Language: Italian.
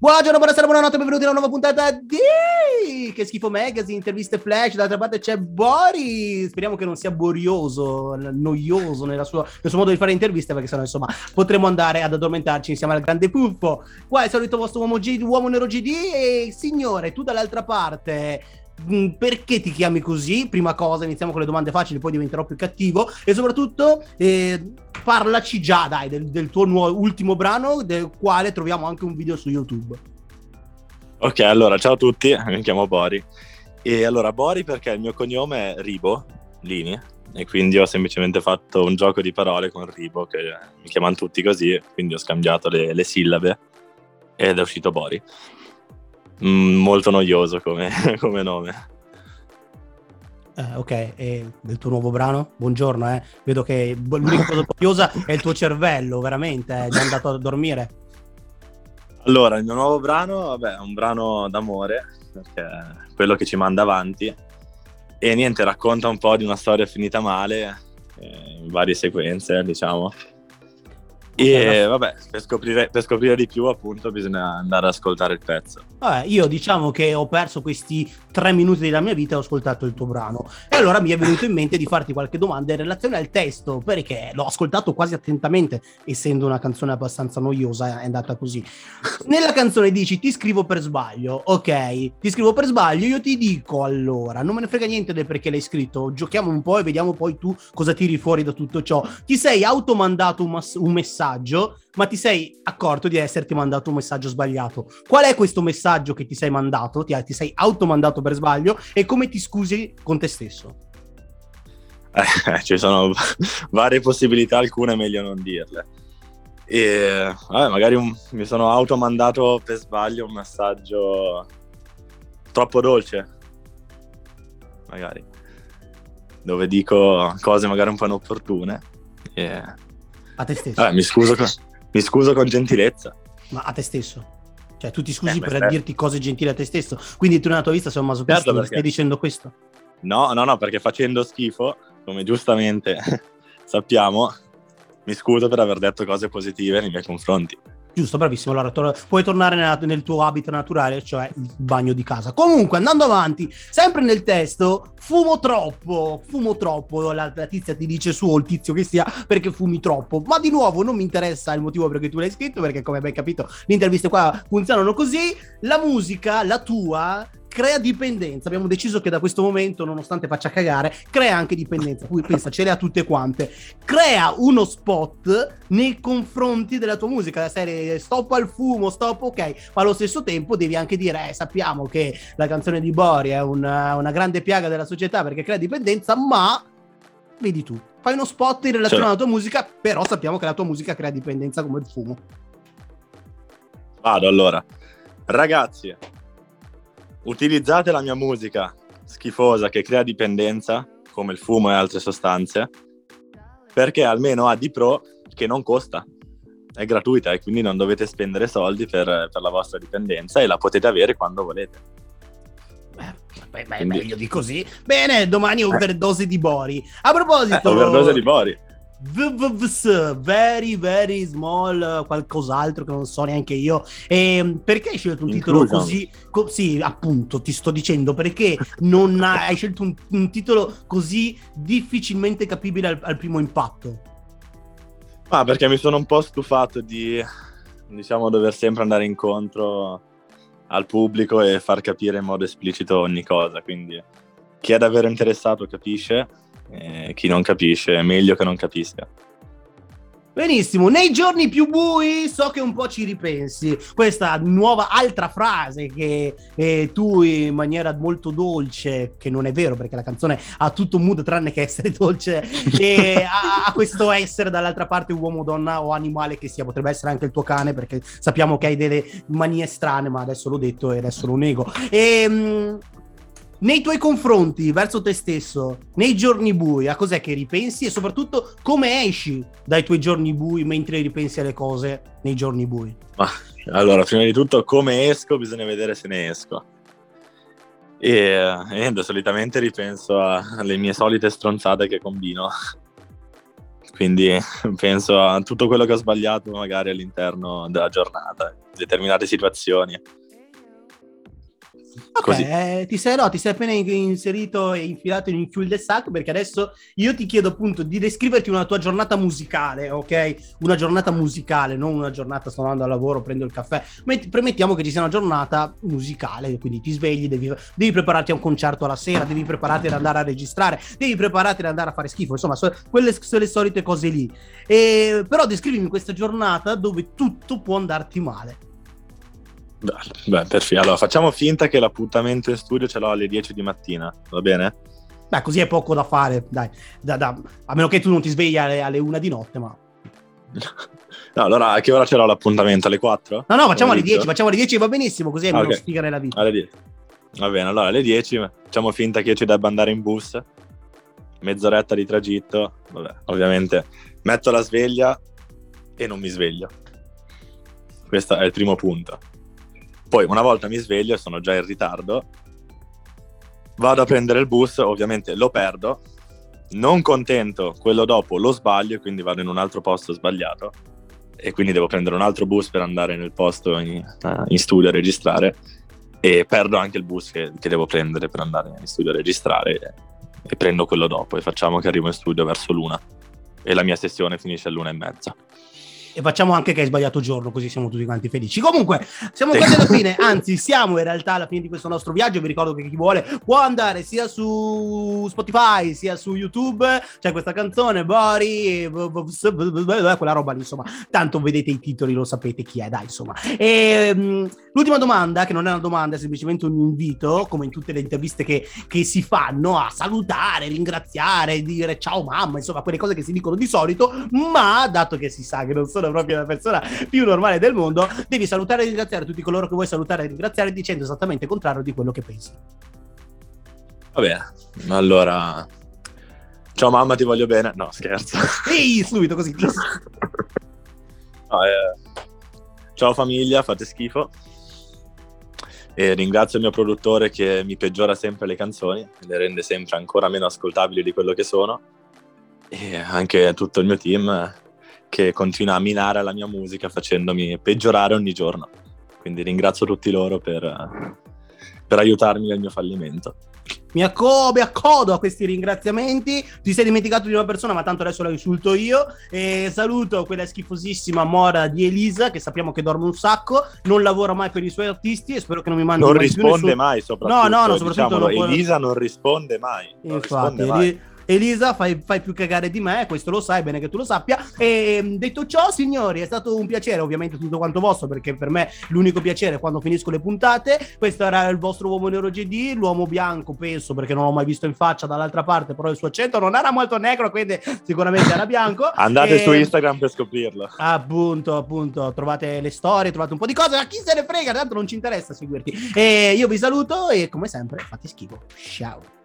Buongiorno, buonasera, buonanotte, benvenuti a una nuova puntata di Che schifo magazine, interviste flash, dall'altra parte c'è Bori, speriamo che non sia borioso, noioso sua, nel suo modo di fare interviste perché sennò insomma potremo andare ad addormentarci insieme al grande puffo. Qua è il solito vostro uomo, G, uomo nero GD e signore, tu dall'altra parte perché ti chiami così? Prima cosa, iniziamo con le domande facili, poi diventerò più cattivo. E soprattutto, eh, parlaci già, dai, del, del tuo nuovo, ultimo brano, del quale troviamo anche un video su YouTube. Ok, allora, ciao a tutti, mi chiamo Bori. E allora, Bori perché il mio cognome è Ribo, Lini, e quindi ho semplicemente fatto un gioco di parole con Ribo, che mi chiamano tutti così, quindi ho scambiato le, le sillabe ed è uscito Bori. Mm, molto noioso come, come nome. Eh, ok, e del tuo nuovo brano? Buongiorno, eh. Vedo che l'unica cosa noiosa è il tuo cervello, veramente, è già andato a dormire. Allora, il mio nuovo brano, vabbè, è un brano d'amore, perché è quello che ci manda avanti. E niente, racconta un po' di una storia finita male, eh, in varie sequenze, diciamo. E vabbè, per scoprire, per scoprire, di più, appunto, bisogna andare ad ascoltare il pezzo. Vabbè, io diciamo che ho perso questi tre minuti della mia vita e ho ascoltato il tuo brano. E allora mi è venuto in mente di farti qualche domanda in relazione al testo, perché l'ho ascoltato quasi attentamente, essendo una canzone abbastanza noiosa, è andata così. Nella canzone dici ti scrivo per sbaglio, ok? Ti scrivo per sbaglio, io ti dico allora, non me ne frega niente del perché l'hai scritto, giochiamo un po' e vediamo poi tu cosa tiri fuori da tutto ciò. Ti sei automandato un, mas- un messaggio messaggio, ma ti sei accorto di esserti mandato un messaggio sbagliato. Qual è questo messaggio che ti sei mandato? Ti, ti sei automandato per sbaglio e come ti scusi con te stesso? Eh, ci sono varie possibilità, alcune meglio non dirle. E vabbè, magari un, mi sono automandato per sbaglio un messaggio troppo dolce, magari, dove dico cose magari un po' inopportune. E a te stesso. Eh, mi, scuso con, mi scuso con gentilezza. Ma a te stesso? Cioè, tu ti scusi eh, per certo. dirti cose gentili a te stesso. Quindi tu nella tua vista sei un masochista, certo stai dicendo questo? No, no, no, perché facendo schifo, come giustamente sappiamo, mi scuso per aver detto cose positive nei miei confronti. Giusto, bravissimo. Allora tor- puoi tornare nella, nel tuo habitat naturale, cioè il bagno di casa. Comunque, andando avanti, sempre nel testo, fumo troppo, fumo troppo. La, la tizia ti dice su, o il tizio che sia, perché fumi troppo. Ma di nuovo, non mi interessa il motivo perché tu l'hai scritto, perché come abbiamo capito, le interviste qua funzionano così. La musica, la tua, crea dipendenza. Abbiamo deciso che da questo momento, nonostante faccia cagare, crea anche dipendenza. Poi pensa, ce le ha tutte quante. Crea uno spot nei confronti della tua musica, la serie stop al fumo, stop ok, ma allo stesso tempo devi anche dire, eh, sappiamo che la canzone di Bori è una, una grande piaga della società perché crea dipendenza, ma vedi tu, fai uno spot in relazione cioè. alla tua musica, però sappiamo che la tua musica crea dipendenza come il fumo. Vado allora. Ragazzi, utilizzate la mia musica schifosa che crea dipendenza, come il fumo e altre sostanze, perché almeno ha di pro che non costa, è gratuita e quindi non dovete spendere soldi per, per la vostra dipendenza e la potete avere quando volete. Beh, beh, quindi... meglio di così. Bene, domani overdose di Bori. A proposito... Eh, overdose di Bori. Very very small, qualcos'altro che non so neanche io. E ehm, perché hai scelto un titolo così? Co- sì, appunto, ti sto dicendo perché non hai, scelto un, un, titolo così difficilmente capibile al, al primo impatto. Ah, perché mi sono un po' stufato di, diciamo, dover sempre andare incontro al pubblico e far capire in modo esplicito ogni cosa. Quindi chi è davvero interessato capisce eh, chi non capisce è meglio che non capisca. Benissimo, nei giorni più bui so che un po' ci ripensi. Questa nuova altra frase che eh, tu in maniera molto dolce, che non è vero perché la canzone ha tutto un mood tranne che essere dolce, e ha, ha, questo essere dall'altra parte uomo, donna o animale che sia, potrebbe essere anche il tuo cane perché sappiamo che hai delle manie strane, ma adesso l'ho detto e adesso lo nego. E, ehm, mh, nei tuoi confronti verso te stesso, nei giorni bui, a cos'è che ripensi e soprattutto come esci dai tuoi giorni bui mentre ripensi alle cose nei giorni bui? Ma, allora, prima di tutto, come esco bisogna vedere se ne esco. E, niente, solitamente ripenso alle mie solite stronzate che combino. quindi penso a tutto quello che ho sbagliato magari all'interno della giornata, determinate situazioni. Ok, eh, ti, sei, no, ti sei appena inserito e infilato in un cul de sac perché adesso io ti chiedo appunto di descriverti una tua giornata musicale, ok? Una giornata musicale, non una giornata sto andando al lavoro, prendo il caffè. Metti, premettiamo che ci sia una giornata musicale, quindi ti svegli, devi, devi, prepararti a un concerto alla sera, devi prepararti ad andare a registrare, devi prepararti ad andare a fare schifo, insomma, so, quelle sono le solite cose lì. E, però descrivimi questa giornata dove tutto può andarti male. Beh, perfetto. Allora, facciamo finta che l'appuntamento in studio ce l'ho alle 10 di mattina, va bene? Beh, così è poco da fare, dai. Da, da, a meno che tu non ti svegli alle, alle 1 di notte, ma... No, allora a che ora ce l'ho l'appuntamento? Alle 4? No, no, facciamo alle 10, facciamo alle 10 va benissimo, così è meno okay. sfiga nella vita. Alle 10. Va bene, allora alle 10 facciamo finta che io ci debba andare in bus, mezz'oretta di tragitto, vabbè, ovviamente metto la sveglia e non mi sveglio. Questo è il primo punto. Poi una volta mi sveglio e sono già in ritardo, vado a prendere il bus, ovviamente lo perdo, non contento, quello dopo lo sbaglio e quindi vado in un altro posto sbagliato e quindi devo prendere un altro bus per andare nel posto in, uh, in studio a registrare e perdo anche il bus che, che, devo prendere per andare in studio a registrare e, e prendo quello dopo e facciamo che arrivo in studio verso l'una e la mia sessione finisce all'una e mezza e facciamo anche che hai sbagliato giorno, così siamo tutti quanti felici. Comunque, siamo quasi alla fine, anzi, siamo in realtà alla fine di questo nostro viaggio. Vi ricordo che chi vuole può andare sia su Spotify sia su YouTube. C'è questa canzone, Bori, quella roba lì, insomma. Tanto vedete i titoli, lo sapete chi è, dai, insomma. E, um, l'ultima domanda, che non è una domanda, è semplicemente un invito, come in tutte le interviste che, che si fanno, a salutare, ringraziare, dire ciao mamma, insomma, quelle cose che si dicono di solito, ma dato che si sa che non sono sono proprio la persona più normale del mondo, devi salutare e ringraziare tutti coloro che vuoi salutare e ringraziare dicendo esattamente il contrario di quello che pensi. Va bene, allora... Ciao mamma, ti voglio bene. No, scherzo. Ehi, subito così. no, eh... Ciao famiglia, fate schifo. E ringrazio il mio produttore che mi peggiora sempre le canzoni, le rende sempre ancora meno ascoltabili di quello che sono. E anche tutto il mio team che continua a minare la mia musica facendomi peggiorare ogni giorno. Quindi ringrazio tutti loro per, per aiutarmi nel mio fallimento. Mi, acco- mi, accodo a questi ringraziamenti. Ti sei dimenticato di una persona, ma tanto adesso la insulto io. E saluto quella schifosissima mora di Elisa, che sappiamo che dorme un sacco, non lavora mai per i suoi artisti e spero che non mi mandi non mai risponde nessun... mai, soprattutto. No, no, no, soprattutto diciamolo, non... Elisa non risponde mai. Non Infatti, risponde mai. Elisa, fai, fai, più cagare di me, questo lo sai, bene che tu lo sappia. E ehm, detto ciò, signori, è stato un piacere, ovviamente tutto quanto vostro, perché per me l'unico piacere è quando finisco le puntate. Questo era il vostro uomo nero GD, l'uomo bianco, penso, perché non l'ho mai visto in faccia dall'altra parte, però il suo accento non era molto negro, quindi sicuramente era bianco. Andate e... su Instagram per scoprirlo. Appunto, appunto, trovate le storie, trovate un po' di cose, ma chi se ne frega, tanto non ci interessa seguirti. E io vi saluto e come sempre fate schifo. Ciao.